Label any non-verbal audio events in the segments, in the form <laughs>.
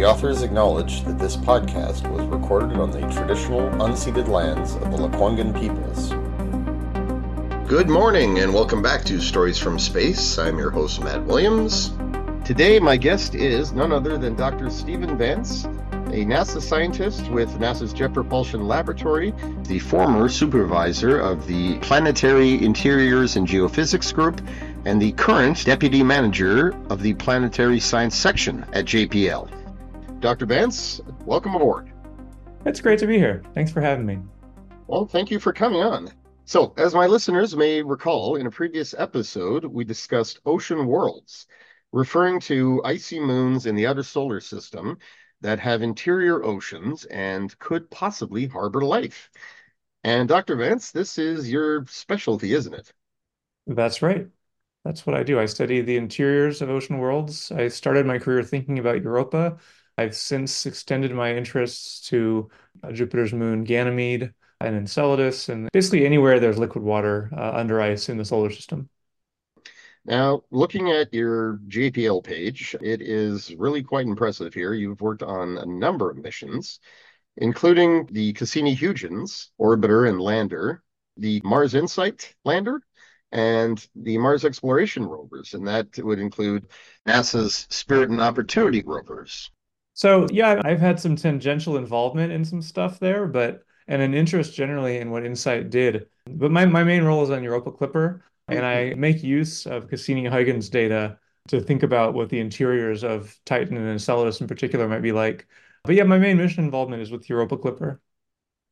The authors acknowledge that this podcast was recorded on the traditional unceded lands of the Lekwungen peoples. Good morning and welcome back to Stories from Space. I'm your host, Matt Williams. Today, my guest is none other than Dr. Stephen Vance, a NASA scientist with NASA's Jet Propulsion Laboratory, the former supervisor of the Planetary Interiors and Geophysics Group, and the current deputy manager of the Planetary Science Section at JPL. Dr. Vance, welcome aboard. It's great to be here. Thanks for having me. Well, thank you for coming on. So, as my listeners may recall, in a previous episode, we discussed ocean worlds, referring to icy moons in the outer solar system that have interior oceans and could possibly harbor life. And Dr. Vance, this is your specialty, isn't it? That's right. That's what I do. I study the interiors of ocean worlds. I started my career thinking about Europa I've since extended my interests to uh, Jupiter's moon Ganymede and Enceladus, and basically anywhere there's liquid water uh, under ice in the solar system. Now, looking at your JPL page, it is really quite impressive here. You've worked on a number of missions, including the Cassini-Huygens orbiter and lander, the Mars Insight lander, and the Mars exploration rovers, and that would include NASA's Spirit and Opportunity rovers. So yeah, I've had some tangential involvement in some stuff there, but and an interest generally in what Insight did. But my, my main role is on Europa Clipper, and I make use of Cassini-Huygens data to think about what the interiors of Titan and Enceladus in particular might be like. But yeah, my main mission involvement is with Europa Clipper.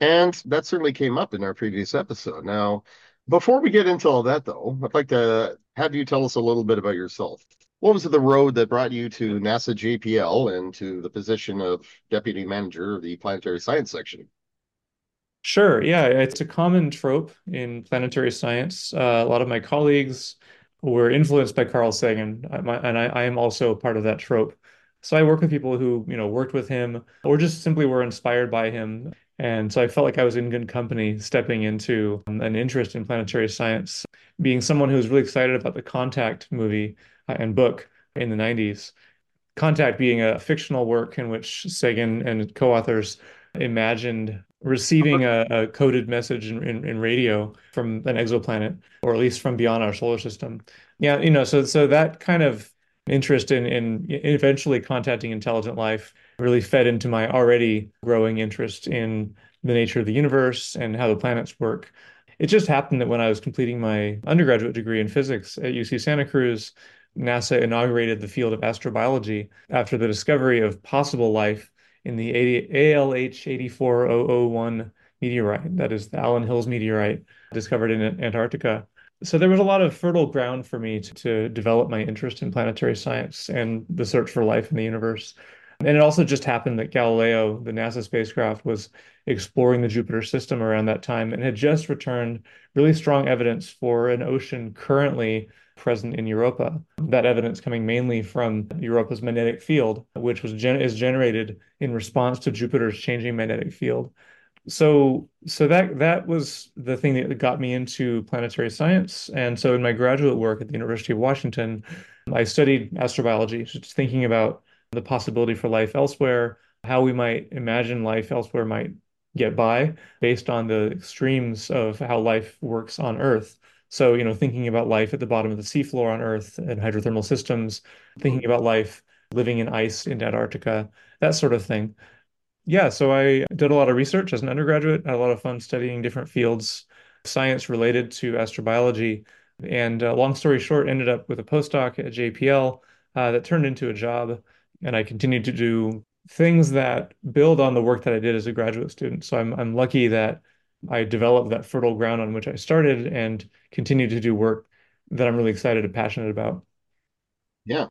And that certainly came up in our previous episode. Now, before we get into all that, though, I'd like to have you tell us a little bit about yourself what was the road that brought you to NASA JPL and to the position of deputy manager of the planetary science section? Sure. Yeah, it's a common trope in planetary science. Uh, a lot of my colleagues were influenced by Carl Sagan, and I, I am also part of that trope. So I work with people who, you know, worked with him or just simply were inspired by him. And so I felt like I was in good company stepping into an interest in planetary science, being someone who was really excited about the Contact movie and book in the 90s. Contact being a fictional work in which Sagan and co-authors imagined receiving a, a coded message in, in, in, radio from an exoplanet, or at least from beyond our solar system. Yeah, you know, so so that kind of interest in in eventually contacting intelligent life really fed into my already growing interest in the nature of the universe and how the planets work. It just happened that when I was completing my undergraduate degree in physics at UC Santa Cruz, NASA inaugurated the field of astrobiology after the discovery of possible life in the ALH 84001 meteorite, that is the Allan Hills meteorite discovered in Antarctica. So there was a lot of fertile ground for me to, to develop my interest in planetary science and the search for life in the universe. And it also just happened that Galileo, the NASA spacecraft, was exploring the Jupiter system around that time and had just returned really strong evidence for an ocean currently present in Europa. That evidence coming mainly from Europa's magnetic field, which was gen- is generated in response to Jupiter's changing magnetic field. So, so that that was the thing that got me into planetary science. And so, in my graduate work at the University of Washington, I studied astrobiology, just thinking about the possibility for life elsewhere, how we might imagine life elsewhere might get by based on the extremes of how life works on Earth So, you know, thinking about life at the bottom of the seafloor on Earth and hydrothermal systems, thinking about life living in ice in Antarctica, that sort of thing. Yeah, so I did a lot of research as an undergraduate, had a lot of fun studying different fields, science related to astrobiology. And uh, long story short, ended up with a postdoc at JPL uh, that turned into a job. And I continued to do things that build on the work that I did as a graduate student. So I'm, I'm lucky that I developed that fertile ground on which I started and continue to do work that I'm really excited and passionate about. Yeah.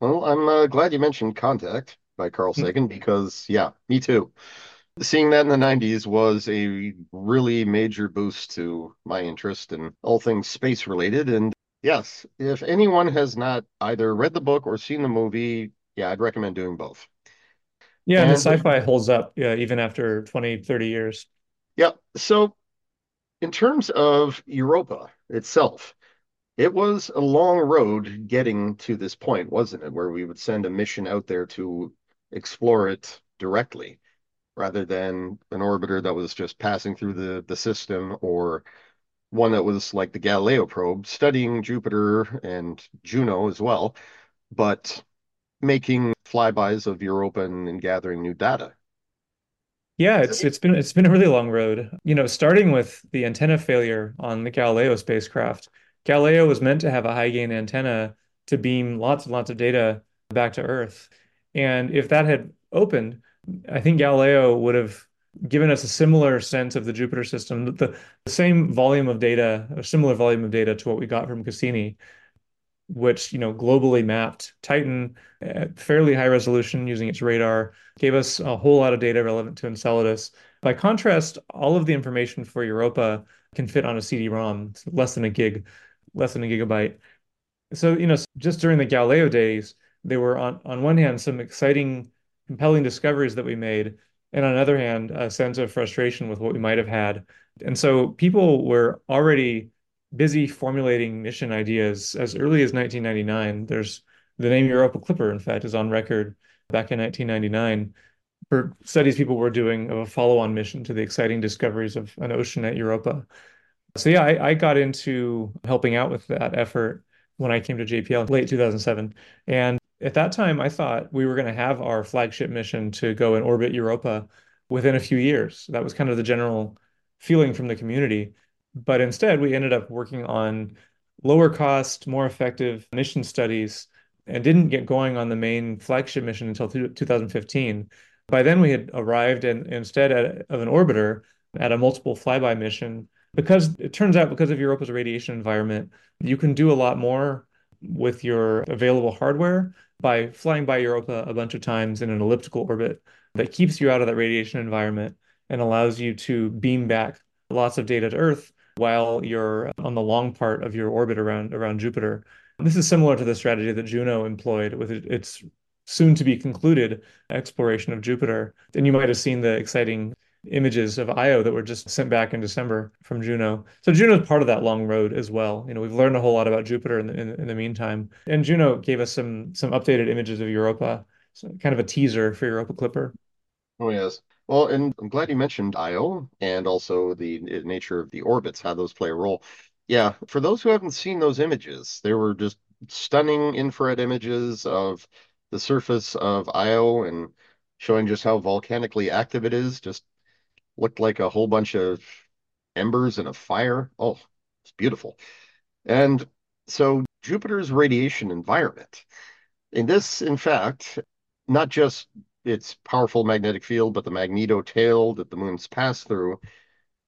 Well, I'm uh, glad you mentioned Contact by Carl hmm. Sagan because, yeah, me too. Seeing that in the 90s was a really major boost to my interest in all things space related. And yes, if anyone has not either read the book or seen the movie, yeah, I'd recommend doing both. Yeah, and, and the sci-fi holds up, yeah, even after 20, 30 years. Yeah. So in terms of Europa itself, it was a long road getting to this point, wasn't it? Where we would send a mission out there to explore it directly rather than an orbiter that was just passing through the, the system or one that was like the Galileo probe, studying Jupiter and Juno as well, but making flybys of Europa and, and gathering new data. Yeah, it's it's been it's been a really long road. You know, starting with the antenna failure on the Galileo spacecraft. Galileo was meant to have a high gain antenna to beam lots and lots of data back to Earth. And if that had opened, I think Galileo would have given us a similar sense of the Jupiter system, the, the same volume of data, a similar volume of data to what we got from Cassini which you know globally mapped Titan at fairly high resolution using its radar, gave us a whole lot of data relevant to Enceladus. By contrast, all of the information for Europa can fit on a CD-ROM, less than a gig, less than a gigabyte. So you know, just during the Galileo days, there were on on one hand some exciting, compelling discoveries that we made, and on the other hand, a sense of frustration with what we might have had. And so people were already busy formulating mission ideas as early as 1999. There's the name Europa Clipper, in fact, is on record back in 1999 for studies people were doing of a follow-on mission to the exciting discoveries of an ocean at Europa. So yeah, I, I got into helping out with that effort when I came to JPL late 2007. And at that time, I thought we were going to have our flagship mission to go and orbit Europa within a few years. That was kind of the general feeling from the community. But instead, we ended up working on lower cost, more effective mission studies and didn't get going on the main flagship mission until 2015. By then, we had arrived and instead at, of an orbiter at a multiple flyby mission. Because it turns out, because of Europa's radiation environment, you can do a lot more with your available hardware by flying by Europa a bunch of times in an elliptical orbit that keeps you out of that radiation environment and allows you to beam back lots of data to Earth while you're on the long part of your orbit around around Jupiter. This is similar to the strategy that Juno employed with its soon to be concluded exploration of Jupiter. And you might have seen the exciting images of Io that were just sent back in December from Juno. So Juno is part of that long road as well. You know, we've learned a whole lot about Jupiter in the, in, in the meantime. And Juno gave us some some updated images of Europa, so kind of a teaser for Europa Clipper. Oh yes. Well, and I'm glad you mentioned Io and also the nature of the orbits, how those play a role. Yeah, for those who haven't seen those images, they were just stunning infrared images of the surface of Io and showing just how volcanically active it is. Just looked like a whole bunch of embers and a fire. Oh, it's beautiful. And so Jupiter's radiation environment. In this, in fact, not just its powerful magnetic field, but the magneto tail that the moons pass through.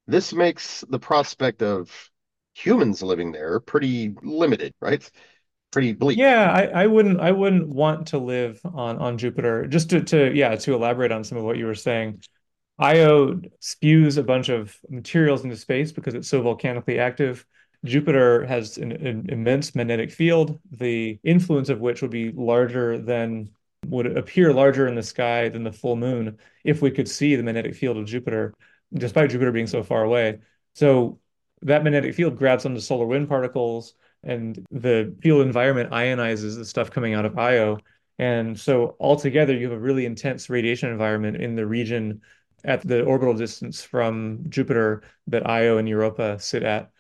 This makes the prospect of humans living there pretty limited, right? Pretty bleak. Yeah, I, I wouldn't I wouldn't want to live on on Jupiter. Just to, to yeah, to elaborate on some of what you were saying. Io spews a bunch of materials into space because it's so volcanically active. Jupiter has an, an, immense magnetic field, the influence of which would be larger than would appear larger in the sky than the full moon if we could see the magnetic field of Jupiter, despite Jupiter being so far away. So that magnetic field grabs onto solar wind particles, and the field environment ionizes the stuff coming out of Io. And so altogether, you have a really intense radiation environment in the region at the orbital distance from Jupiter that Io and Europa sit at.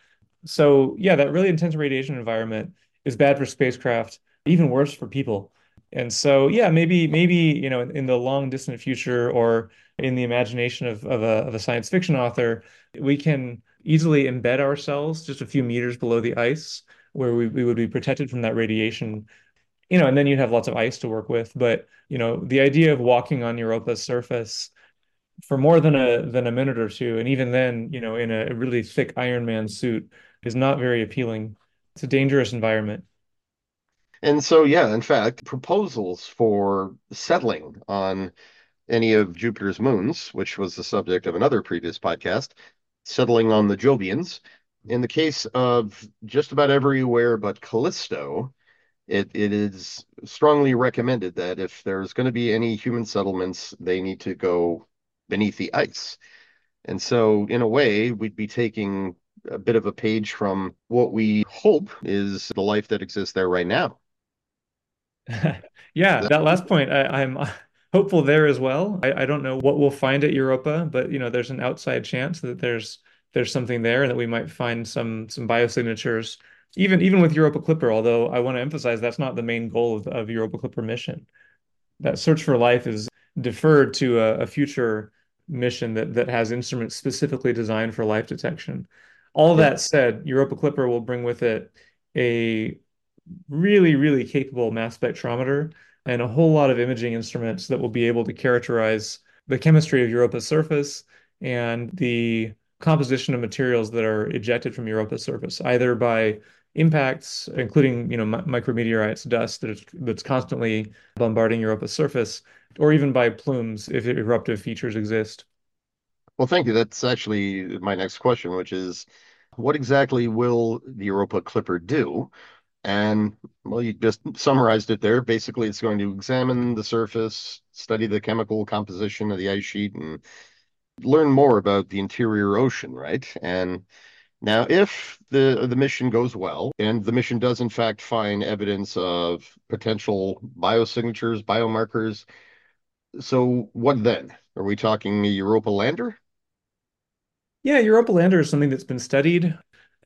So yeah, that really intense radiation environment is bad for spacecraft, even worse for people. And so yeah, maybe maybe you know in, the long distant future or in the imagination of, of a of a science fiction author, we can easily embed ourselves just a few meters below the ice where we, we would be protected from that radiation you know, and then you'd have lots of ice to work with. But, you know, the idea of walking on Europa's surface for more than a than a minute or two, and even then, you know, in a really thick Iron Man suit is not very appealing. It's a dangerous environment. And so, yeah, in fact, proposals for settling on any of Jupiter's moons, which was the subject of another previous podcast, settling on the Jovians. In the case of just about everywhere but Callisto, it, it is strongly recommended that if there's going to be any human settlements, they need to go beneath the ice. And so, in a way, we'd be taking a bit of a page from what we hope is the life that exists there right now. <laughs> yeah, that last point, I, am <laughs> hopeful there as well. I, I, don't know what we'll find at Europa, but you know, there's an outside chance that there's there's something there, and that we might find some some biosignatures even even with Europa Clipper, although I want to emphasize that's not the main goal of, of Europa Clipper mission. That search for life is deferred to a, a yeah. mission that that has instruments specifically designed for life detection. All that said, Europa Clipper will bring with it a really, really capable mass spectrometer and a whole lot of imaging instruments that will be able to characterize the chemistry of Europa's surface and the composition of materials that are ejected from Europa's surface, either by impacts, including you know micrometeorites, dust that is, that's constantly bombarding Europa's surface, or even by plumes if eruptive features exist. Well, thank you. That's actually my next question, which is, what exactly will the Europa Clipper do? And well, you just summarized it there. Basically, it's going to examine the surface, study the chemical composition of the ice sheet, and learn more about the interior ocean, right? And now, if the the mission goes well, and the mission does in fact find evidence of potential biosignatures, biomarkers, so what then? Are we talking a Europa lander? Yeah, Europa lander is something that's been studied.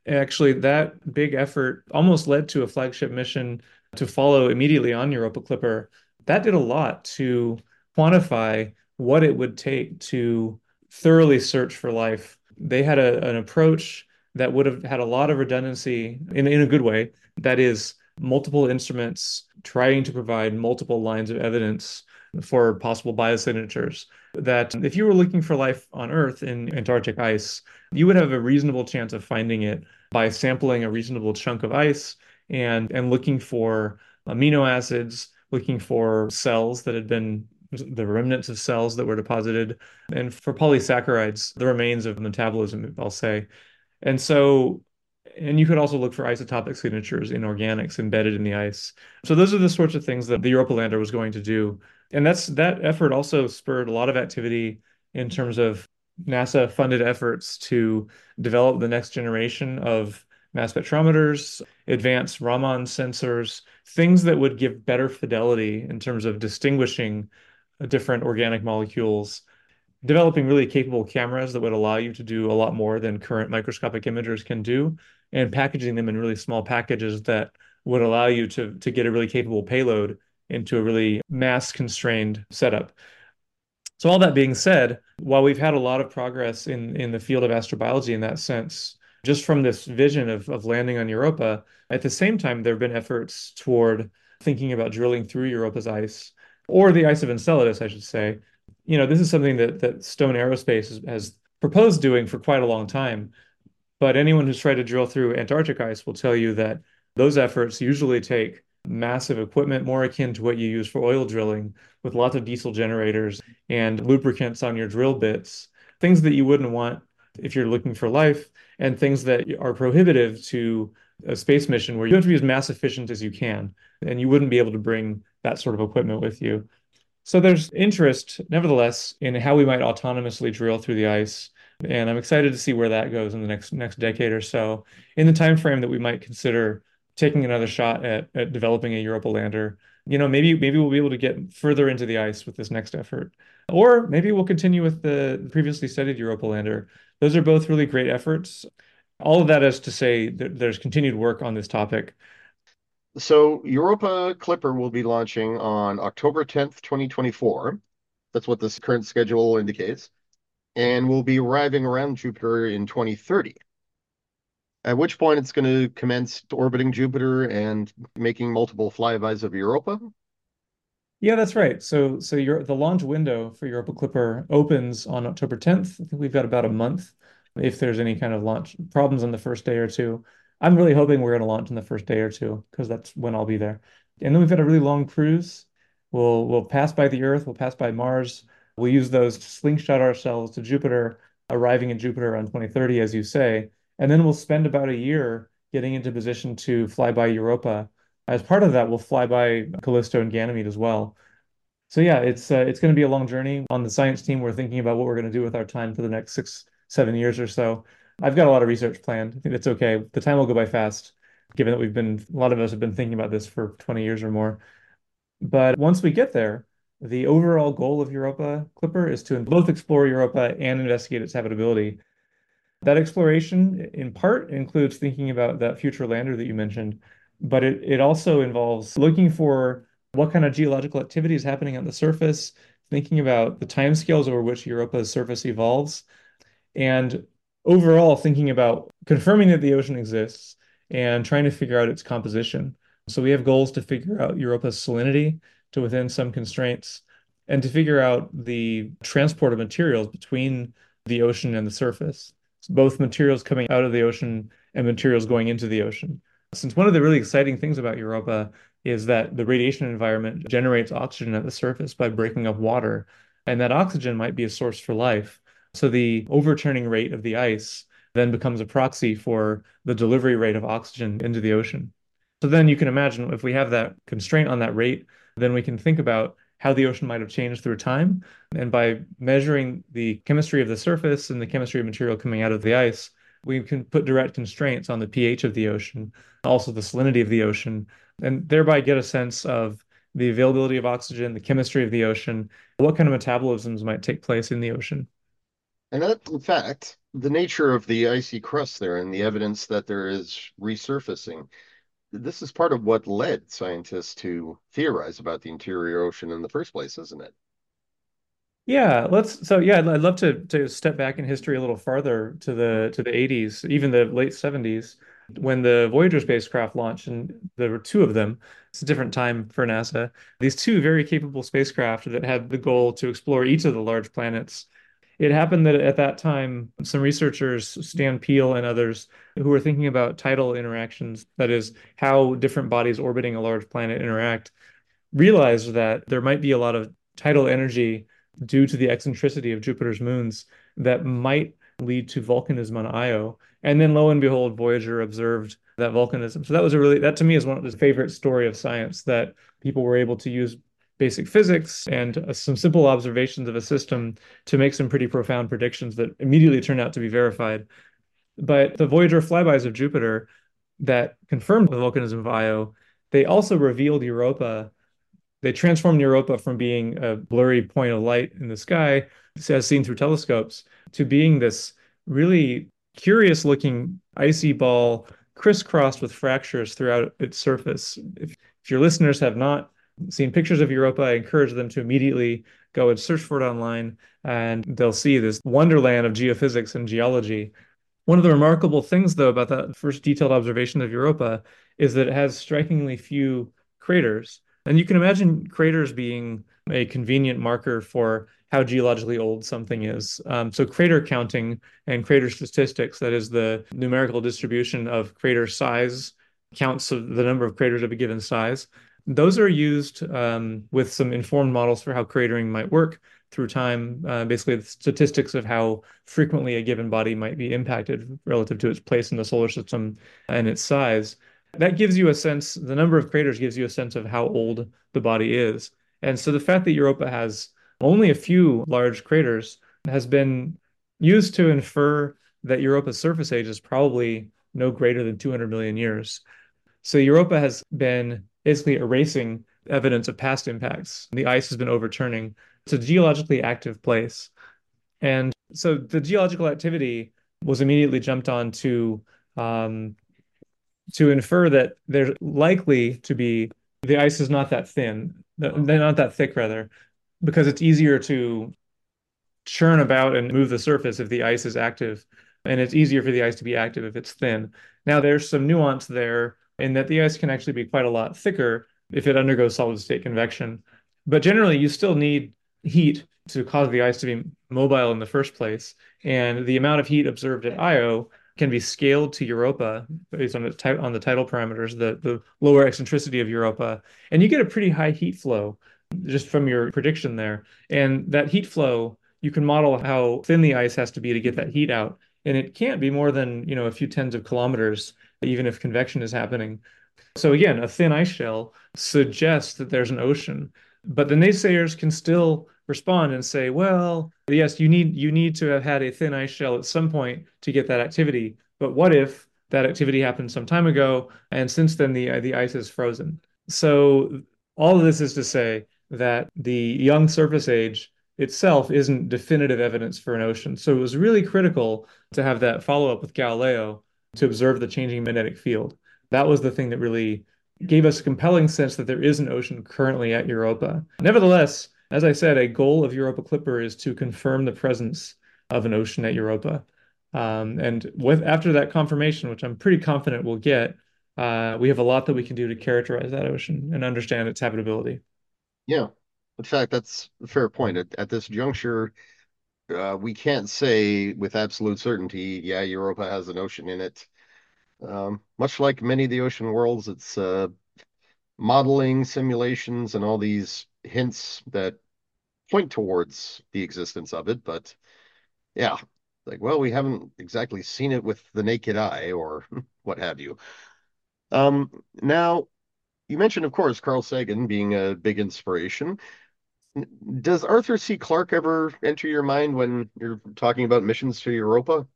Actually, that big effort almost led to a flagship mission to follow immediately on Europa Clipper. That did a lot to quantify what it would take to thoroughly search for life. They had a, an approach that would have had a lot of redundancy in, in a good way. That is, multiple instruments trying to provide multiple lines of evidence for possible biosignatures. That if you were looking for life on Earth in Antarctic ice, you would have a reasonable chance of finding it by sampling a reasonable chunk of ice and, and looking for amino acids, looking for cells that had been the remnants of cells that were deposited, and for polysaccharides, the remains of metabolism, I'll say. And so, and you could also look for isotopic signatures in organics embedded in the ice. So those are the sorts of things that the Europa lander was going to do. And that's that effort also spurred a lot of activity in terms of NASA funded efforts to develop the next generation of mass spectrometers, advanced Raman sensors, things that would give better fidelity in terms of distinguishing different organic molecules developing really capable cameras that would allow you to do a lot more than current microscopic imagers can do, and packaging them in really small packages that would allow you to, to get a really capable payload into a really mass constrained setup. So, all that being said, while we've had a lot of progress in, in the field of astrobiology in that sense, just from this vision of, of landing on Europa, at the same time, there have been efforts toward thinking about drilling through Europa's ice, or the ice of Enceladus, I should say, you know, this is something that that Stone Aerospace has, has proposed doing for quite a long time. But anyone who's tried to drill through Antarctic ice will tell you that those efforts usually take massive equipment, more akin to what you use for oil drilling, with lots of diesel generators and lubricants on your drill bits, things that you wouldn't want if you're looking for life, and things that are prohibitive to a space mission where you have to be as mass efficient as you can, and you wouldn't be able to bring that sort of equipment with you. So there's interest, nevertheless, in how we might autonomously drill through the ice. And I'm excited to see where that goes in the next next decade or so. In the time frame that we might consider taking another shot at, at developing a Europa lander, you know, maybe maybe we'll be able to get further into the ice with this next effort. Or maybe we'll continue with the previously studied Europa lander. Those are both really great efforts. all of that is to say that there's continued work on this topic. So Europa Clipper will be launching on October 10th, 2024. That's what this current schedule indicates. And will be arriving around Jupiter in 2030. At which point it's going to commence orbiting Jupiter and making multiple flybys of Europa. Yeah, that's right. So, so your the launch window for Europa Clipper opens on October 10th. I think we've got about a month if there's any kind of launch problems on the first day or two. I'm really hoping we're going to launch in the first day or two because that's when I'll be there. And then we've got a really long cruise. We'll we'll pass by the Earth, we'll pass by Mars. We'll use those to slingshot ourselves to Jupiter, arriving in Jupiter around 2030, as you say. And then we'll spend about a year getting into position to fly by Europa. As part of that, we'll fly by Callisto and Ganymede as well. So yeah, it's uh, it's going to be a long journey. On the science team, we're thinking about what we're going to do with our time for the next six, seven years or so. I've got a lot of research planned. I think that's okay. The time will go by fast, given that we've been a lot of us have been thinking about this for 20 years or more. But once we get there, the overall goal of Europa Clipper is to both explore Europa and investigate its habitability. That exploration, in part, includes thinking about that future lander that you mentioned, but it, it also involves looking for what kind of geological activity is happening on the surface, thinking about the timescales over which Europa's surface evolves, and overall thinking about confirming that the ocean exists and trying to figure out its composition. So we have goals to figure out Europa's salinity to within some constraints and to figure out the transport of materials between the ocean and the surface, both materials coming out of the ocean and materials going into the ocean. Since one of the really exciting things about Europa is that the radiation environment generates oxygen at the surface by breaking up water, and that oxygen might be a source for life. So the overturning rate of the ice then becomes a proxy for the delivery rate of oxygen into the ocean. So then you can imagine if we have that constraint on that rate, then we can think about how the ocean might have changed through time. And by measuring the chemistry of the surface and the chemistry of material coming out of the ice, we can put direct constraints on the pH of the ocean, also the salinity of the ocean, and thereby get a sense of the availability of oxygen, the chemistry of the ocean, what kind of metabolisms might take place in the ocean. And that, in fact, the nature of the icy crust there and the evidence that there is resurfacing, this is part of what led scientists to theorize about the interior ocean in the first place, isn't it? Yeah, let's so yeah, I'd love to to step back in history a little farther to the to the 80s, even the late 70s, when the Voyager spacecraft launched, and there were two of them. It's a different time for NASA. These two very capable spacecraft that had the goal to explore each of the large planets it happened that at that time, some researchers, Stan Peale and others, who were thinking about tidal interactions, that is, how different bodies orbiting a large planet interact, realized that there might be a lot of tidal energy due to the eccentricity of Jupiter's moons that might lead to volcanism on Io. And then lo and behold, Voyager observed that volcanism. So that was a really, that to me is one of the favorite story of science that people were able to use basic physics and uh, some simple observations of a system to make some pretty profound predictions that immediately turned out to be verified. But the Voyager flybys of Jupiter that confirmed the volcanism of Io, they also revealed Europa. They transformed Europa from being a blurry point of light in the sky, as seen through telescopes, to being this really curious looking icy ball crisscrossed with fractures throughout its surface. If, if your listeners have not seen pictures of Europa, I encourage them to immediately go and search for it online, and they'll see this wonderland of geophysics and geology. One of the remarkable things, though, about that first detailed observation of Europa is that it has strikingly few craters. And you can imagine craters being a convenient marker for how geologically old something is. Um, so, crater counting and crater statistics, that is the numerical distribution of crater size, counts of the number of craters of a given size, those are used um, with some informed models for how cratering might work through time, uh, basically the statistics of how frequently a given body might be impacted relative to its place in the solar system and its size. That gives you a sense, the number of craters gives you a sense of how old the body is. And so the fact that Europa has only a few large craters has been used to infer that Europa's surface age is probably no greater than 200 million years. So Europa has been basically erasing evidence of past impacts. The ice has been overturning. It's a geologically active place. And so the geological activity was immediately jumped on to um, to infer that there's likely to be the ice is not that thin, they're not that thick rather, because it's easier to churn about and move the surface if the ice is active, and it's easier for the ice to be active if it's thin. Now there's some nuance there in that the ice can actually be quite a lot thicker if it undergoes solid state convection. But generally, you still need heat to cause the ice to be mobile in the first place. And the amount of heat observed at Io can be scaled to Europa based on the on the tidal parameters, the the lower eccentricity of Europa, and you get a pretty high heat flow just from your prediction there. And that heat flow, you can model how thin the ice has to be to get that heat out, and it can't be more than you know a few tens of kilometers, even if convection is happening. So again, a thin ice shell suggests that there's an ocean, but the naysayers can still respond and say, well, yes, you need you need to have had a thin ice shell at some point to get that activity. But what if that activity happened some time ago and since then the the ice is frozen? So all of this is to say that the young surface age itself isn't definitive evidence for an ocean. So it was really critical to have that follow up with Galileo to observe the changing magnetic field. That was the thing that really gave us a compelling sense that there is an ocean currently at Europa. Nevertheless, as I said, a goal of Europa Clipper is to confirm the presence of an ocean at Europa. Um, and with after that confirmation, which I'm pretty confident we'll get, uh, we have a lot that we can do to characterize that ocean and understand its habitability. Yeah, in fact, that's a fair point. At, at this juncture, uh, we can't say with absolute certainty, yeah, Europa has an ocean in it. Um, much like many of the ocean worlds, it's uh, modeling, simulations, and all these hints that point towards the existence of it, but yeah, like, well, we haven't exactly seen it with the naked eye or <laughs> what have you. Um, now, you mentioned, of course, Carl Sagan being a big inspiration. Does Arthur C. Clarke ever enter your mind when you're talking about missions to Europa?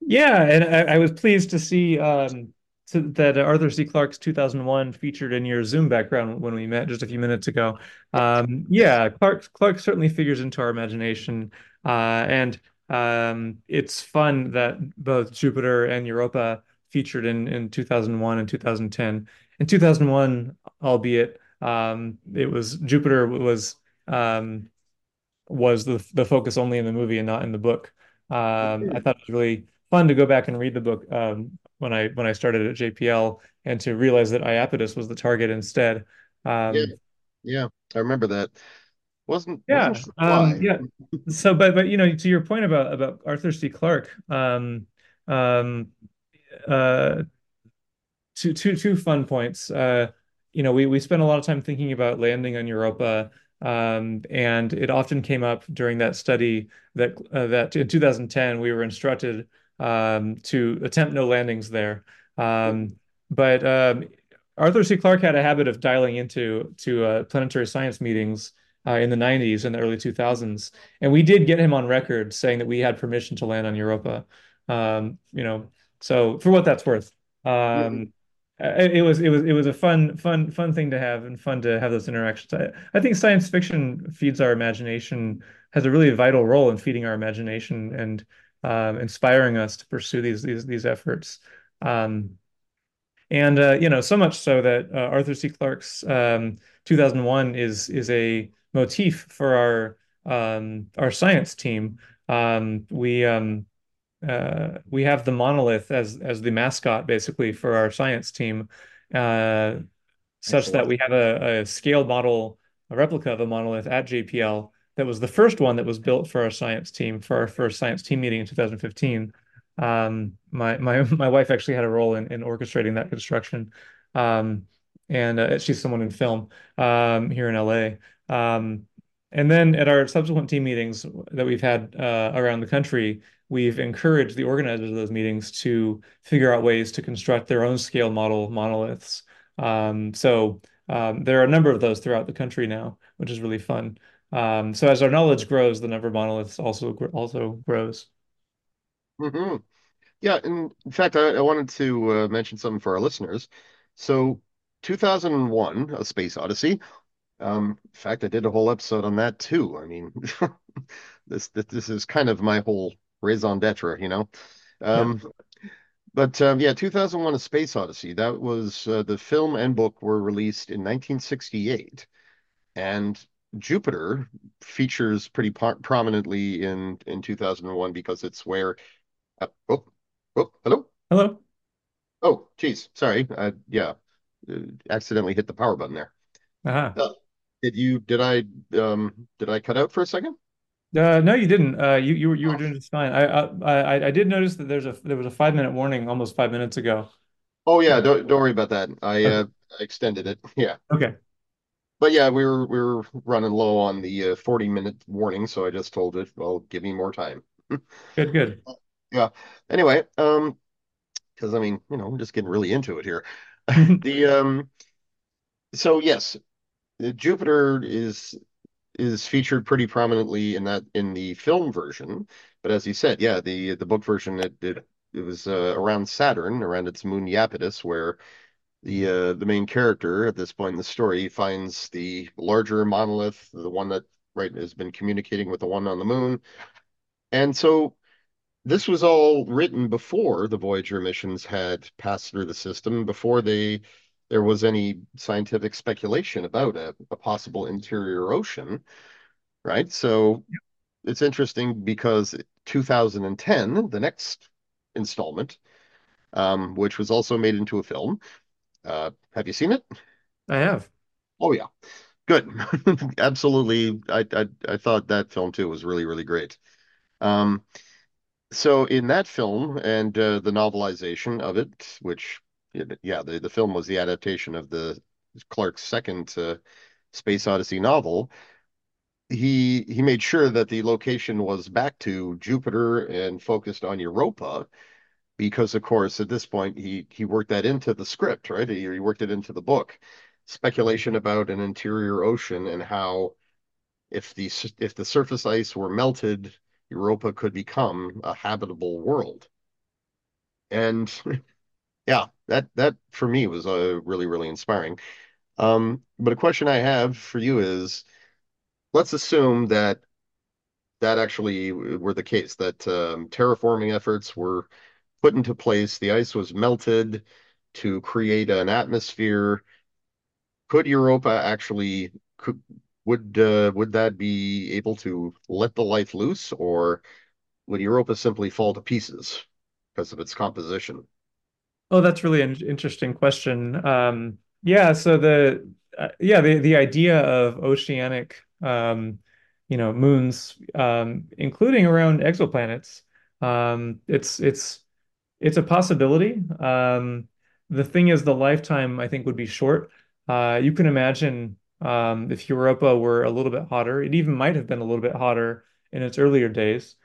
Yeah, and I, I was pleased to see um, so that Arthur C. Clarke's 2001 featured in your Zoom background when we met just a few minutes ago. Um, yeah, Clarke Clarke certainly figures into our imagination, uh, and um, it's fun that both Jupiter and Europa featured in in 2001 and 2010. In 2001, albeit um, it was Jupiter was um, was the the focus only in the movie and not in the book. Um, I thought it was really fun to go back and read the book um, when I when I started at JPL and to realize that Iapetus was the target instead. Um, yeah, yeah, I remember that. Wasn't yeah, wasn't um, yeah. So, but but you know, to your point about about Arthur C. Clarke, um, um, uh, two two two fun points. Uh, you know, we we spent a lot of time thinking about landing on Europa. Um, and it often came up during that study that uh, that in 2010 we were instructed um, to attempt no landings there. Um, but um, Arthur C. Clarke had a habit of dialing into to uh, planetary science meetings uh, in the 90s and the early 2000s, and we did get him on record saying that we had permission to land on Europa. Um, you know, so for what that's worth, um, it, it, was it was it was a fun fun fun thing to have and fun to have those interactions. I, I think science fiction feeds our imagination, has a really vital role in feeding our imagination and um, inspiring us to pursue these these these efforts. Um, and uh, you know, so much so that uh, Arthur C. Clarke's um, 2001 is is a motif for our um, our science team. Um, we um, uh, we have the monolith as as the mascot basically for our science team, uh, such that we have a, a scaled model, a replica of a monolith at JPL that was the first one that was built for our science team for our first science team meeting in 2015. Um, my my <laughs> my wife actually had a role in, in orchestrating that construction, um, and uh, she's someone in film um, here in LA. Um, and then at our subsequent team meetings that we've had uh, around the country, we've encouraged the organizers of those meetings to figure out ways to construct their own scale model monoliths. Um, so um, there are a number of those throughout the country now, which is really fun. Um, so as our knowledge grows, the number of monoliths also also grows. Mm-hmm. Yeah, and in fact, I, I wanted to uh, mention something for our listeners. So, 2001, A Space Odyssey. Um, in fact, I did a whole episode on that too. I mean, <laughs> this, this this is kind of my whole raison d'etre, you know. Um, yeah. But um, yeah, 2001: A Space Odyssey. That was uh, the film and book were released in 1968, and Jupiter features pretty prominently in in 2001 because it's where. Uh, oh, oh, hello. Hello. Oh, geez, sorry. Uh, yeah, uh, accidentally hit the power button there. Uh-huh. Uh, did you? Did I? Um, did I cut out for a second? Uh, no, you didn't. Uh, you you were you were doing just fine. I I I did notice that there's a there was a five minute warning almost five minutes ago. Oh yeah, don't don't worry about that. I uh extended it. <laughs> Yeah. Okay. But yeah, we were we were running low on the uh, 40 minute warning, so I just told it, well, give me more time. <laughs> Good, good. Yeah. Anyway, um, because I mean, you know, I'm just getting really into it here. <laughs> the um, so yes, Jupiter is is featured pretty prominently in that in the film version. But as you said, yeah, the the book version it it, it was uh, around Saturn, around its moon Iapetus, where the uh, the main character at this point in the story finds the larger monolith, the one that right has been communicating with the one on the moon, and so this was all written before the Voyager missions had passed through the system, before they there was any scientific speculation about a, a possible interior ocean, right? So it's interesting because 2010, the next installment, um, which was also made into a film. Uh, have you seen it? I have. Oh yeah, good. <laughs> Absolutely. I, I I thought that film too was really really great. Um, so in that film and uh, the novelization of it, which yeah, the, the film was the adaptation of the Clarke's second uh, Space Odyssey novel. He he made sure that the location was back to Jupiter and focused on Europa, because of course at this point he he worked that into the script, right? He, he worked it into the book. Speculation about an interior ocean and how if the if the surface ice were melted, Europa could become a habitable world. And <laughs> yeah, that that for me was uh, really really inspiring. Um, but a question I have for you is, let's assume that that actually were the case, that um, terraforming efforts were put into place, the ice was melted to create an atmosphere. Could Europa actually could would uh, would that be able to let the life loose, or would Europa simply fall to pieces because of its composition? Oh, that's really an interesting question. Um, yeah, so the uh, yeah the the idea of oceanic um, you know moons, um, including around exoplanets, um, it's it's it's a possibility. Um, the thing is, the lifetime I think would be short. Uh, you can imagine um, if Europa were a little bit hotter, it even might have been a little bit hotter in its earlier days.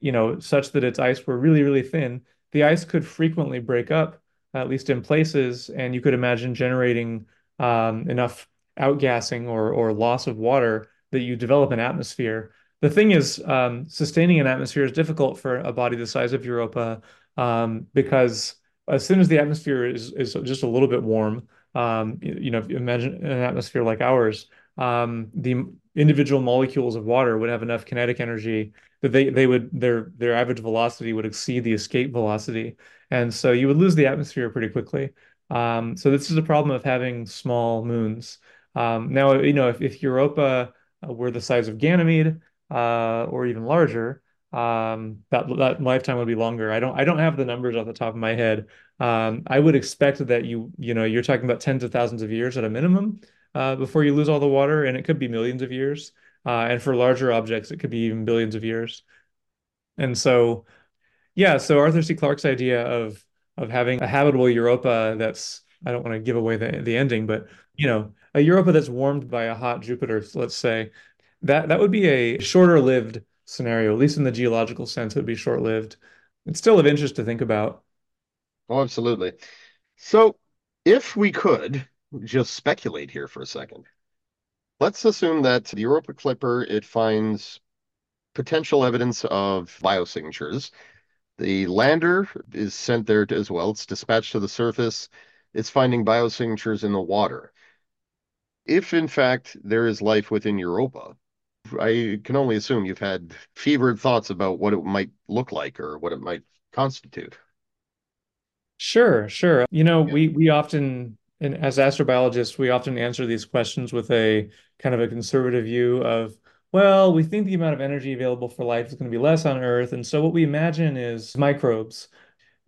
You know, such that its ice were really really thin the ice could frequently break up, at least in places, and you could imagine generating um, enough outgassing or, or loss of water that you develop an atmosphere. The thing is, um, sustaining an atmosphere is difficult for a body the size of Europa um, because as soon as the atmosphere is, is just a little bit warm, um, you, know, imagine an atmosphere like ours, um, the individual molecules of water would have enough kinetic energy that they they would their their average velocity would exceed the escape velocity, and so you would lose the atmosphere pretty quickly. Um, so this is a problem of having small moons. Um, now you know if, if Europa uh, were the size of Ganymede uh, or even larger, um, that that lifetime would be longer. I don't I don't have the numbers off the top of my head. Um, I would expect that you you know you're talking about tens of thousands of years at a minimum uh, before you lose all the water, and it could be millions of years. Uh, and for larger objects, it could be even billions of years. And so, yeah, so Arthur C. Clarke's idea of of having a habitable Europa that's I don't want to give away the, the ending, but you know, a Europa that's warmed by a hot Jupiter, let's say, that that would be a shorter lived scenario, at least in the geological sense, it would be short lived. It's still of interest to think about. Oh, absolutely. So if we could just speculate here for a second, Let's assume that the Europa Clipper, it finds potential evidence of biosignatures. The lander is sent there as well. It's dispatched to the surface. It's finding biosignatures in the water. If, in fact, there is life within Europa, I can only assume you've had fevered thoughts about what it might look like or what it might constitute. Sure, sure. You know, yeah. we we often, and as astrobiologists, we often answer these questions with a kind of a conservative view of, well, we think the amount of energy available for life is going to be less on Earth, and so what we imagine is microbes.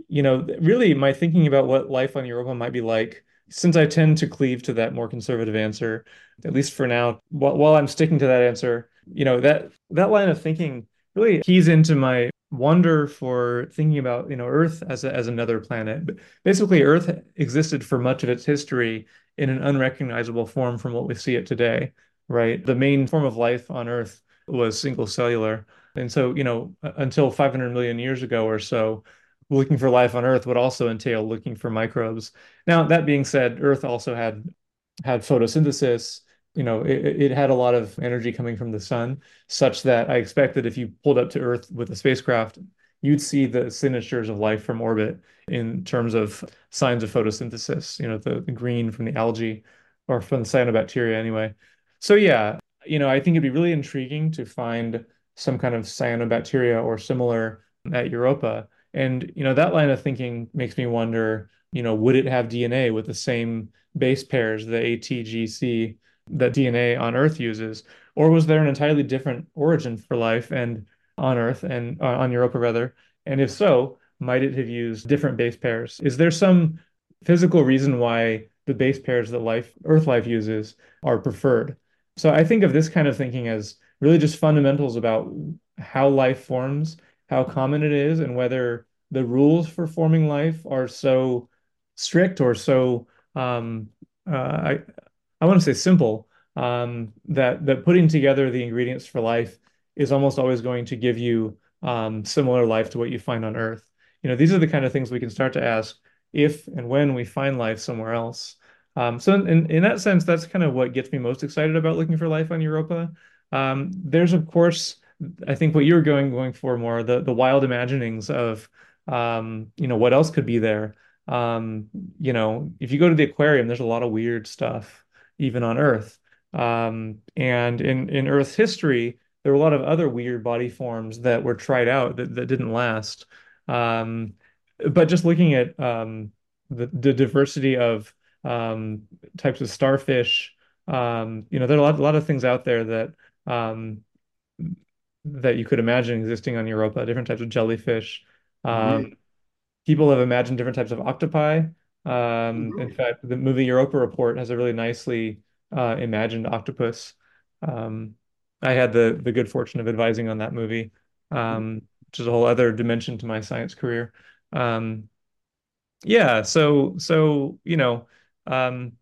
You know, really, my thinking about what life on Europa might be like, since I tend to cleave to that more conservative answer, at least for now, while, I'm sticking to that answer, you know, that that line of thinking really keys into my wonder for thinking about you know Earth as a, as another planet. But basically, Earth existed for much of its history in an unrecognizable form from what we see it today. Right, the main form of life on Earth was single cellular, and so you know until 500 million years ago or so, looking for life on Earth would also entail looking for microbes. Now that being said, Earth also had had photosynthesis you know, it, it, had a lot of energy coming from the sun, such that I expect that if you pulled up to Earth with a spacecraft, you'd see the signatures of life from orbit in terms of signs of photosynthesis, you know, the, the green from the algae or from the cyanobacteria anyway. So yeah, you know, I think it'd be really intriguing to find some kind of cyanobacteria or similar at Europa. And, you know, that line of thinking makes me wonder, you know, would it have DNA with the same base pairs, the ATGC that DNA on Earth uses, or was there an entirely different origin for life and on Earth and uh, on Europa rather? And if so, might it have used different base pairs? Is there some physical reason why the base pairs that life Earth life uses are preferred? So I think of this kind of thinking as really just fundamentals about how life forms, how common it is, and whether the rules for forming life are so strict or so um, uh, I, I want to say simple, um, that that putting together the ingredients for life is almost always going to give you um, similar life to what you find on Earth. You know, these are the kind of things we can start to ask if and when we find life somewhere else. Um, so in, in that sense, that's kind of what gets me most excited about looking for life on Europa. Um, there's of course, I think what you're going going for more the the wild imaginings of um, you know what else could be there. Um, you know, if you go to the aquarium, there's a lot of weird stuff even on Earth. Um, and in in Earth's history, there were a lot of other weird body forms that were tried out that, that didn't last. Um, but just looking at um, the, the diversity of um, types of starfish, um, you know, there are a lot, a lot of things out there that um, that you could imagine existing on Europa, different types of jellyfish. Mm-hmm. People have imagined different types of octopi. Um, in fact, the movie Europa Report has a really nicely uh, imagined octopus. Um, I had the the good fortune of advising on that movie, um, which is a whole other dimension to my science career. Um, yeah, so so you know, um,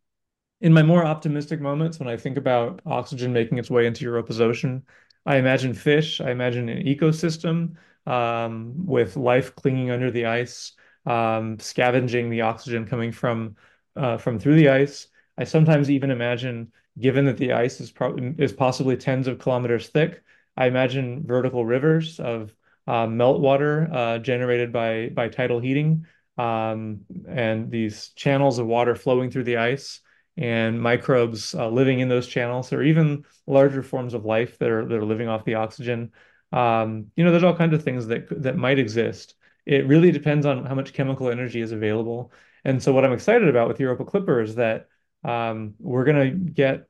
in my more optimistic moments, when I think about oxygen making its way into Europa's ocean, I imagine fish. I imagine an ecosystem um, with life clinging under the ice um, scavenging the oxygen coming from uh, from through the ice. I sometimes even imagine, given that the ice is probably is possibly tens of kilometers thick, I imagine vertical rivers of uh, meltwater uh, generated by by tidal heating, um, and these channels of water flowing through the ice, and microbes uh, living in those channels, or even larger forms of life that are that are living off the oxygen. Um, you know, there's all kinds of things that that might exist it really depends on how much chemical energy is available. And so what I'm excited about with Europa Clipper is that um, we're going to get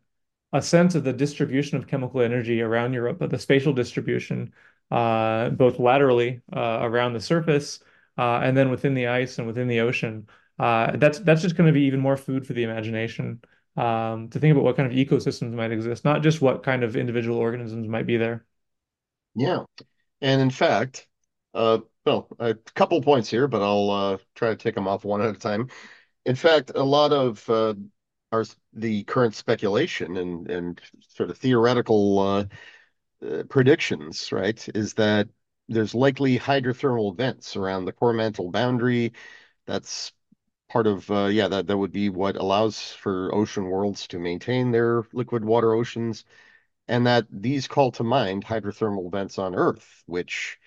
a sense of the distribution of chemical energy around Europa, the spatial distribution, uh, both laterally uh, around the surface uh, and then within the ice and within the ocean. Uh, that's that's just going to be even more food for the imagination um, to think about what kind of ecosystems might exist, not just what kind of individual organisms might be there. Yeah, and in fact, uh, well, a couple points here, but I'll uh, try to take them off one at a time. In fact, a lot of uh, our the current speculation and and sort of theoretical uh, uh, predictions, right, is that there's likely hydrothermal vents around the core mantle boundary. That's part of uh, yeah that that would be what allows for ocean worlds to maintain their liquid water oceans, and that these call to mind hydrothermal vents on Earth, which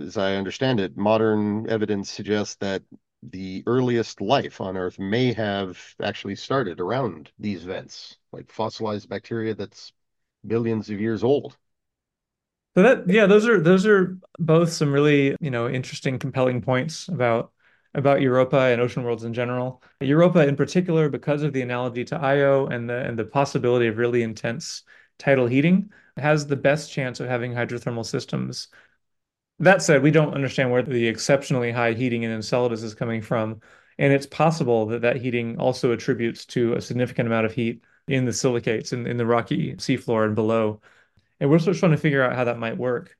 as I understand it, modern evidence suggests that the earliest life on Earth may have actually started around these vents, like fossilized bacteria that's billions of years old. So that yeah, those are those are both some really, you know, interesting, compelling points about about Europa and ocean worlds in general. Europa in particular, because of the analogy to Io and the and the possibility of really intense tidal heating, has the best chance of having hydrothermal systems. That said, we don't understand where the exceptionally high heating in Enceladus is coming from, and it's possible that that heating also attributes to a significant amount of heat in the silicates in, in the rocky seafloor and below. And we're still trying to figure out how that might work.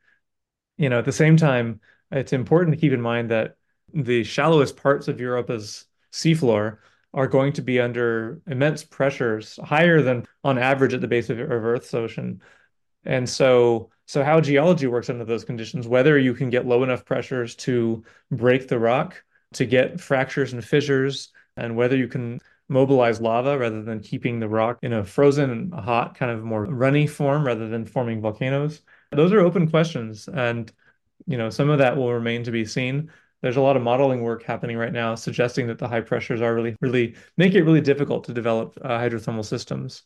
You know, at the same time, it's important to keep in mind that the shallowest parts of Europa's seafloor are going to be under immense pressures, higher than on average at the base of, of Earth's ocean. And so, so how geology works under those conditions, whether you can get low enough pressures to break the rock, to get fractures and fissures, and whether you can mobilize lava rather than keeping the rock in a frozen, and hot, kind of more runny form rather than forming volcanoes? Those are open questions. And, you know, some of that will remain to be seen. There's a lot of modeling work happening right now suggesting that the high pressures are really, really make it really difficult to develop uh, hydrothermal systems.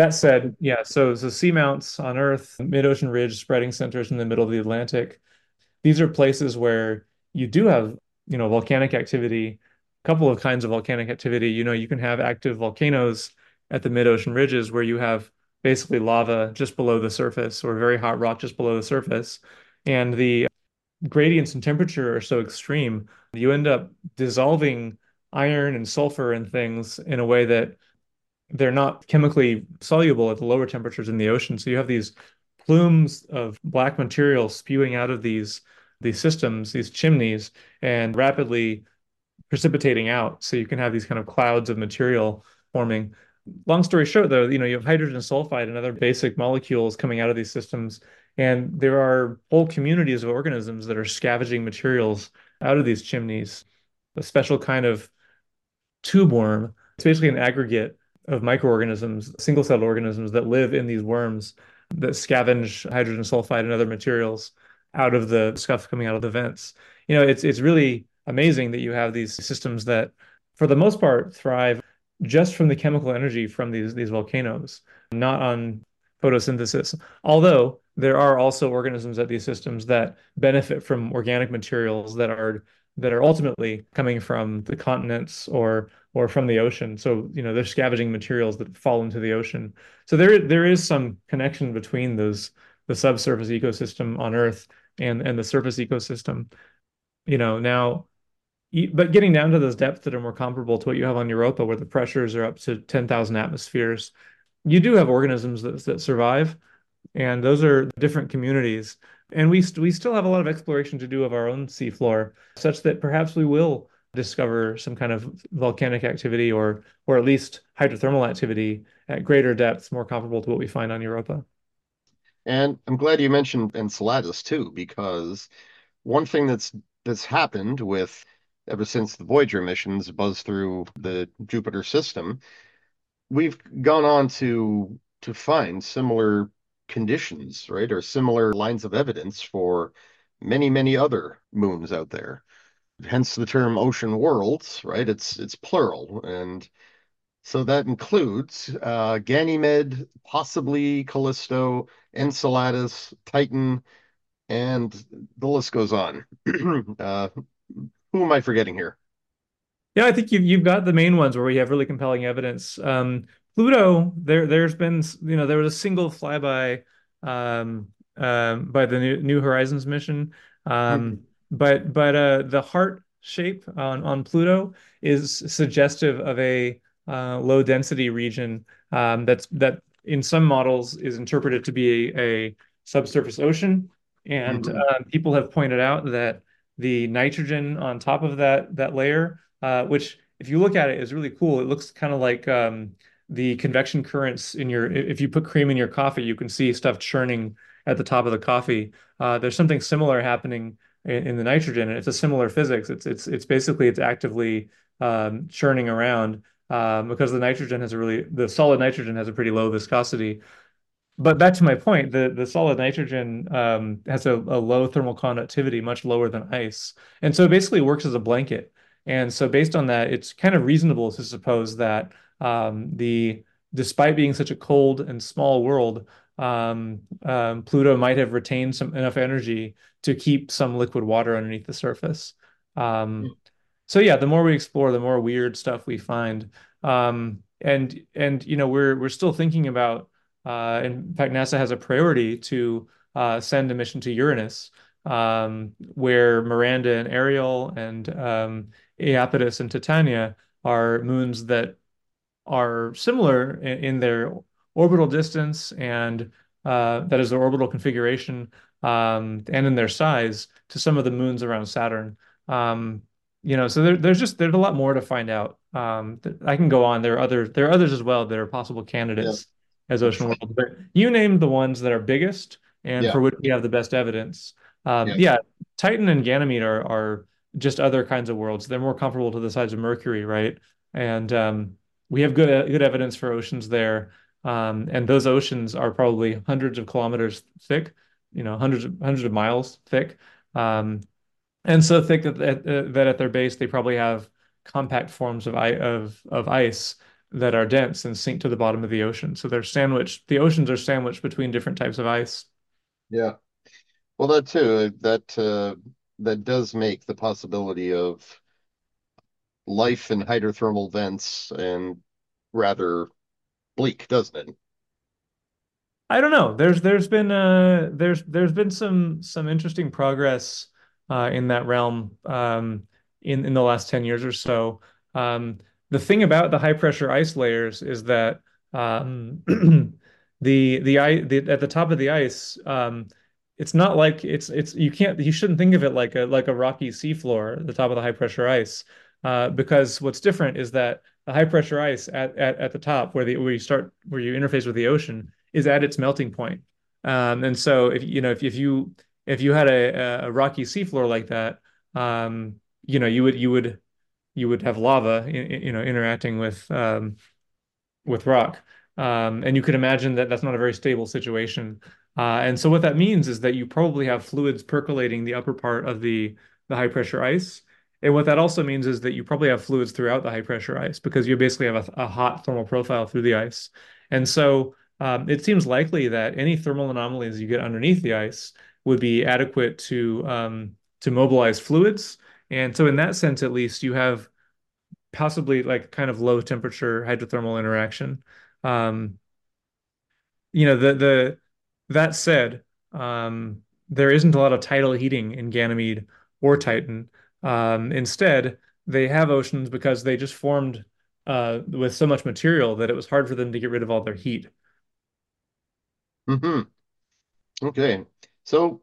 That said, yeah, so so seamounts on Earth, mid-ocean ridge spreading centers in the middle of the Atlantic. These are places where you do have, you know, volcanic activity a couple of kinds of volcanic activity. You know, you can have active volcanoes at the mid-ocean ridges where you have basically lava just below the surface or very hot rock just below the surface. And the gradients in temperature are so extreme, you end up dissolving iron and sulfur and things in a way that they're not chemically soluble at the lower temperatures in the ocean. So you have these plumes of black material spewing out of these these systems, these chimneys, and rapidly precipitating out. So you can have these kind of clouds of material forming. Long story short, though, you know, you have hydrogen sulfide and other basic molecules coming out of these systems. And there are whole communities of organisms that are scavenging materials out of these chimneys. A special kind of tube worm. It's basically an aggregate of microorganisms, single celled organisms that live in these worms that scavenge hydrogen sulfide and other materials out of the scuff coming out of the vents. You know, it's it's really amazing that you have these systems that, for the most part, thrive just from the chemical energy from these these volcanoes, not on photosynthesis. Although there are also organisms at these systems that benefit from organic materials that are that are ultimately coming from the continents or or from the ocean. So you know they're scavenging materials that fall into the ocean. So there there is some connection between those the subsurface ecosystem on Earth and and the surface ecosystem. You know now but getting down to those depths that are more comparable to what you have on Europa, where the pressures are up to 10,000 atmospheres, you do have organisms that, that survive, and those are different communities. And we, st we still have a lot of exploration to do of our own seafloor, such that perhaps we will discover some kind of volcanic activity or, or at least hydrothermal activity at greater depths, more comparable to what we find on Europa. And I'm glad you mentioned Enceladus too, because one thing that's that's happened with ever since the Voyager missions buzzed through the Jupiter system, we've gone on to to find similar conditions, right, or similar lines of evidence for many, many other moons out there. Hence the term ocean worlds, right? It's it's plural, and so that includes uh, Ganymede, possibly Callisto, Enceladus, Titan, and the list goes on. <clears throat> uh, who am I forgetting here? Yeah, I think you've you've got the main ones where we have really compelling evidence. Um, Pluto, there there's been you know there was a single flyby um, um, by the New, New Horizons mission, um, mm-hmm. But but uh, the heart shape on on Pluto is suggestive of a uh, low density region um, that's that in some models is interpreted to be a, a subsurface ocean, and mm-hmm. uh, people have pointed out that the nitrogen on top of that that layer, uh, which if you look at it is really cool. It looks kind of like um, the convection currents in your if you put cream in your coffee, you can see stuff churning at the top of the coffee. Uh, there's something similar happening in, in, the nitrogen, and it's a similar physics. It's it's it's basically it's actively um, churning around um, because the nitrogen has a really the solid nitrogen has a pretty low viscosity but back to my point, the, the solid nitrogen um, has a, a, low thermal conductivity, much lower than ice. And so it basically works as a blanket. And so based on that, it's kind of reasonable to suppose that um, the despite being such a cold and small world, um, um, Pluto might have retained some enough energy to keep some liquid water underneath the surface. Um, so yeah, the more we explore, the more weird stuff we find. Um, and and you know we're we're still thinking about. Uh, in fact, NASA has a priority to uh, send a mission to Uranus, um, where Miranda and Ariel and um, Iapetus and Titania are moons that are similar in, in their orbital distance and uh, that is their orbital configuration um, and in their size to some of the moons around Saturn. Um, you know, so there, there's just there's a lot more to find out. Um, I can go on. There are other there are others as well that are possible candidates yeah. as ocean worlds. But you named the ones that are biggest and yeah. for which we have the best evidence. Um, yeah. yeah. Titan and Ganymede are are just other kinds of worlds. They're more comparable to the size of Mercury, right? And um, we have good good evidence for oceans there. Um, and those oceans are probably hundreds of kilometers thick, you know, hundreds of hundreds of miles thick, um, and so thick that that, uh, that at their base they probably have compact forms of, of of ice that are dense and sink to the bottom of the ocean. So they're sandwiched. The oceans are sandwiched between different types of ice. Yeah. Well, that too. That uh, that does make the possibility of life in hydrothermal vents and rather bleak, doesn't it? I don't know. There's there's been uh there's there's been some some interesting progress uh, in that realm um, in in the last ten years or so. Um, the thing about the high pressure ice layers is that um, <clears throat> the the the, at the top of the ice um, it's not like it's it's you can't you shouldn't think of it like a like a rocky seafloor the top of the high pressure ice uh, because what's different is that high pressure ice at, at, at the top where the where you start where you interface with the ocean is at its melting point. Um, and so if you know if, if you if you had a, a rocky seafloor like that, um, you know you would you would you would have lava you know interacting with um, with rock. Um, and you could imagine that that's not a very stable situation. Uh, and so what that means is that you probably have fluids percolating the upper part of the the high pressure ice. And what that also means is that you probably have fluids throughout the high pressure ice because you basically have a, a hot thermal profile through the ice. And so um, it seems likely that any thermal anomalies you get underneath the ice would be adequate to um, to mobilize fluids. And so in that sense, at least, you have possibly like kind of low temperature hydrothermal interaction. Um, you know, the the that said, um, there isn't a lot of tidal heating in Ganymede or Titan. Um, instead, they have oceans because they just formed uh, with so much material that it was hard for them to get rid of all their heat. hmm Okay. So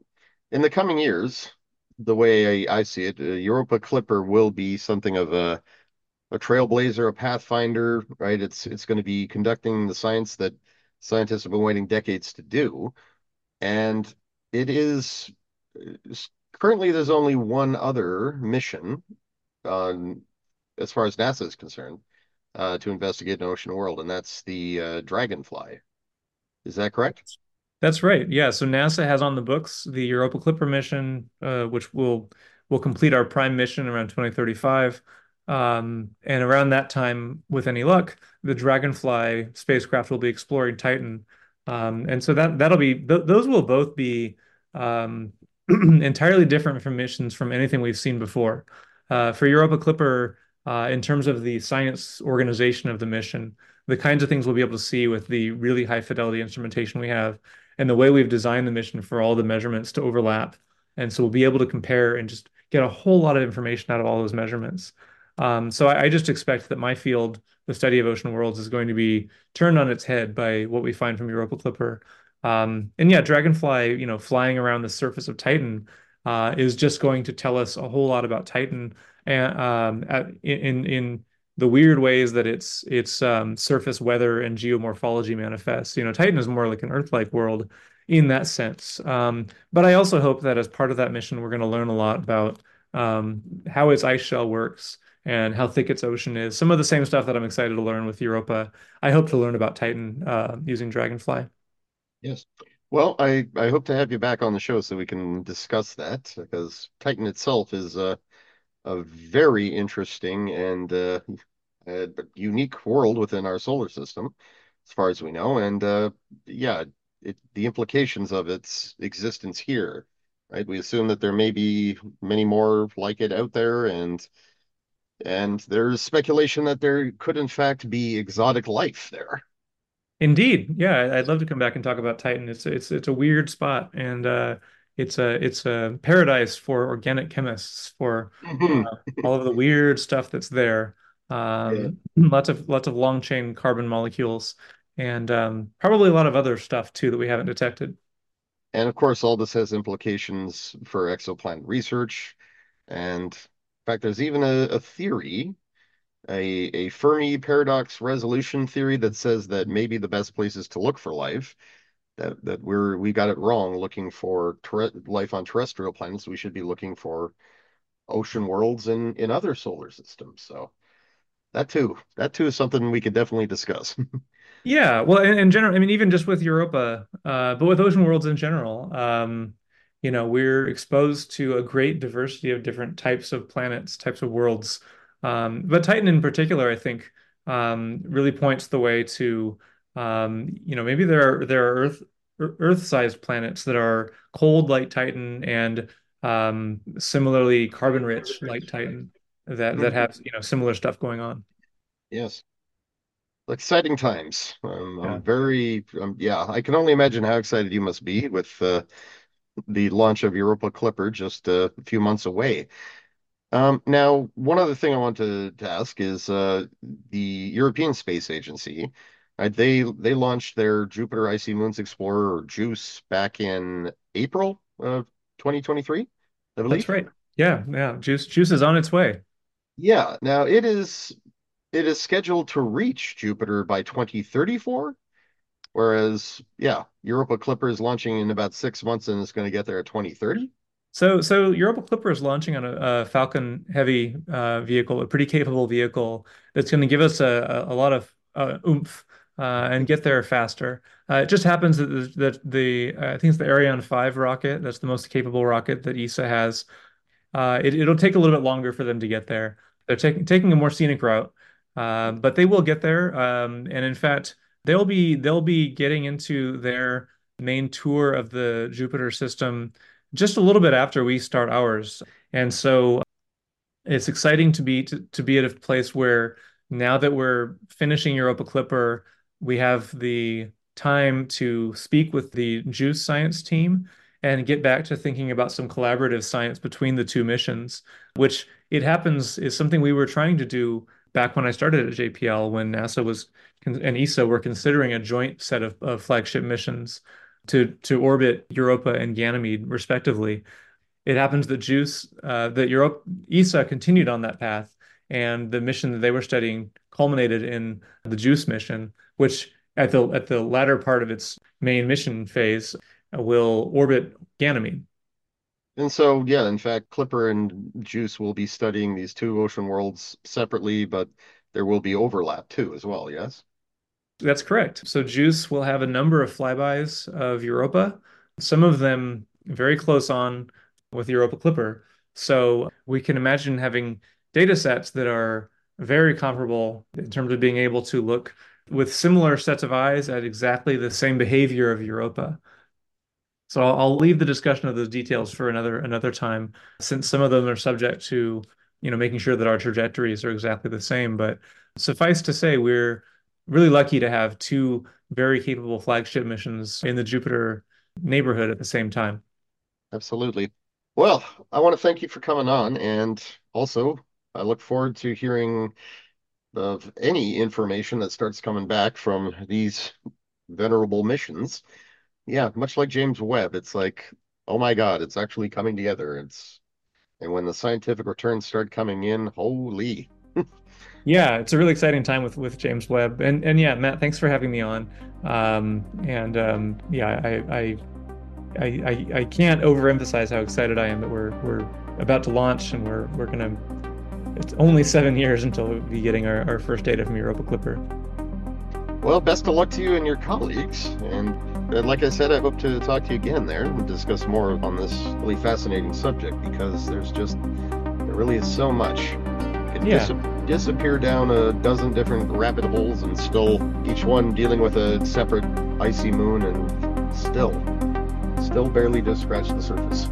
in the coming years, the way I, I see it, uh, Europa Clipper will be something of a a trailblazer, a pathfinder, right? It's it's going to be conducting the science that scientists have been waiting decades to do. And it is currently there's only one other mission on as far as NASA is concerned uh, to investigate an ocean world, and that's the uh, Dragonfly. Is that correct? That's right. Yeah. So NASA has on the books the Europa Clipper mission, uh, which will will complete our prime mission around 2035. Um, and around that time, with any luck, the Dragonfly spacecraft will be exploring Titan. Um, and so that that'll be th those will both be um, <clears throat> entirely different from missions from anything we've seen before. Uh, for Europa Clipper, uh, in terms of the science organization of the mission, the kinds of things we'll be able to see with the really high fidelity instrumentation we have, and the way we've designed the mission for all the measurements to overlap. And so we'll be able to compare and just get a whole lot of information out of all those measurements. Um, so I, I, just expect that my field, the study of ocean worlds, is going to be turned on its head by what we find from Europa Clipper. Um, and yeah, Dragonfly, you know, flying around the surface of Titan uh, is just going to tell us a whole lot about Titan and um, at, in in the weird ways that its its um, surface weather and geomorphology manifests. You know, Titan is more like an Earth-like world in that sense. Um, but I also hope that as part of that mission, we're going to learn a lot about um, how its ice shell works and how thick its ocean is. Some of the same stuff that I'm excited to learn with Europa. I hope to learn about Titan uh, using Dragonfly. Yes. Well, I, I hope to have you back on the show so we can discuss that because Titan itself is a, a very interesting and uh, unique world within our solar system, as far as we know. And uh, yeah, it, the implications of its existence here, right? We assume that there may be many more like it out there, and and there's speculation that there could in fact be exotic life there. Indeed, yeah, I'd love to come back and talk about Titan. It's it's it's a weird spot, and uh, it's a it's a paradise for organic chemists for uh, all of the weird stuff that's there. Um, yeah. Lots of lots of long chain carbon molecules, and um, probably a lot of other stuff too that we haven't detected. And of course, all this has implications for exoplanet research. And in fact, there's even a, a theory a, a Fermi paradox resolution theory that says that maybe the best places to look for life that that we're we got it wrong looking for life on terrestrial planets. We should be looking for ocean worlds in in other solar systems. So that too that too is something we could definitely discuss. <laughs> Yeah well in, in, general i mean even just with europa uh, but with ocean worlds in general um, you know we're exposed to a great diversity of different types of planets types of worlds um, but Titan in particular, I think, um, really points the way to um, you know maybe there are there are Earth Earth-sized planets that are cold like Titan and um, similarly carbon-rich like Titan that that have you know similar stuff going on. Yes, exciting times. Um, yeah. I'm very um, yeah. I can only imagine how excited you must be with uh, the launch of Europa Clipper just a few months away. Um, now, one other thing I want to, ask is uh, the European Space Agency. Uh, they they launched their Jupiter Icy Moons Explorer or JUICE back in April of 2023, I believe. That's right. Yeah, yeah. JUICE JUICE is on its way. Yeah. Now it is it is scheduled to reach Jupiter by 2034, whereas yeah, Europa Clipper is launching in about six months and it's going to get there at 2030. So, so Europa Clipper is launching on a, a Falcon Heavy uh, vehicle, a pretty capable vehicle that's going to give us a, a, lot of uh, oomph uh, and get there faster. Uh, it just happens that the, that the I think it's the Ariane 5 rocket that's the most capable rocket that ESA has. Uh, it, it'll take a little bit longer for them to get there. They're taking taking a more scenic route, uh, but they will get there. Um, and in fact, they'll be they'll be getting into their main tour of the Jupiter system just a little bit after we start ours. And so it's exciting to be to, to be at a place where now that we're finishing Europa Clipper, we have the time to speak with the JUICE science team and get back to thinking about some collaborative science between the two missions, which it happens is something we were trying to do back when I started at JPL when NASA was and ESA were considering a joint set of, of flagship missions to to orbit Europa and Ganymede, respectively. It happens that JUICE, uh, that Europe, ESA continued on that path, and the mission that they were studying culminated in the JUICE mission, which at the at the latter part of its main mission phase will orbit Ganymede. And so, yeah, in fact, Clipper and JUICE will be studying these two ocean worlds separately, but there will be overlap too, as well. Yes. That's correct. So JUICE will have a number of flybys of Europa, some of them very close on with Europa Clipper. So we can imagine having data sets that are very comparable in terms of being able to look with similar sets of eyes at exactly the same behavior of Europa. So I'll, leave the discussion of those details for another another time, since some of them are subject to you know making sure that our trajectories are exactly the same. But suffice to say, we're really lucky to have two very capable flagship missions in the Jupiter neighborhood at the same time. Absolutely. Well, I want to thank you for coming on. And also, I look forward to hearing of any information that starts coming back from these venerable missions. Yeah, much like James Webb, it's like, oh my God, it's actually coming together. It's and when the scientific returns start coming in, holy. Yeah, it's a really exciting time with with James Webb, and and yeah, Matt, thanks for having me on. Um, and um, yeah, I, I I, I I can't overemphasize how excited I am that we're we're about to launch and we're we're gonna. It's only seven years until we'll be getting our, our first data from Europa Clipper. Well, best of luck to you and your colleagues. And, and like I said, I hope to talk to you again there and discuss more on this really fascinating subject because there's just there really is so much. It yeah. Dis- disappear down a dozen different rabbit holes and still each one dealing with a separate icy moon and still, still barely just scratch the surface.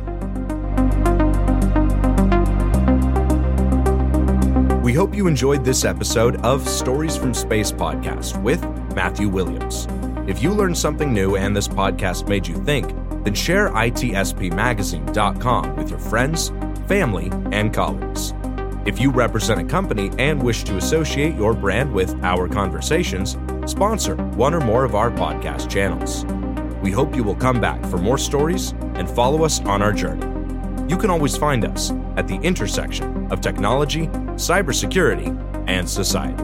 We hope you enjoyed this episode of Stories from Space podcast with Matthew Williams. If you learned something new and this podcast made you think, then share itspmagazine.com with your friends, family, and colleagues. If you represent a company and wish to associate your brand with our conversations, sponsor one or more of our podcast channels. We hope you will come back for more stories and follow us on our journey. You can always find us at the intersection of technology, cybersecurity, and society.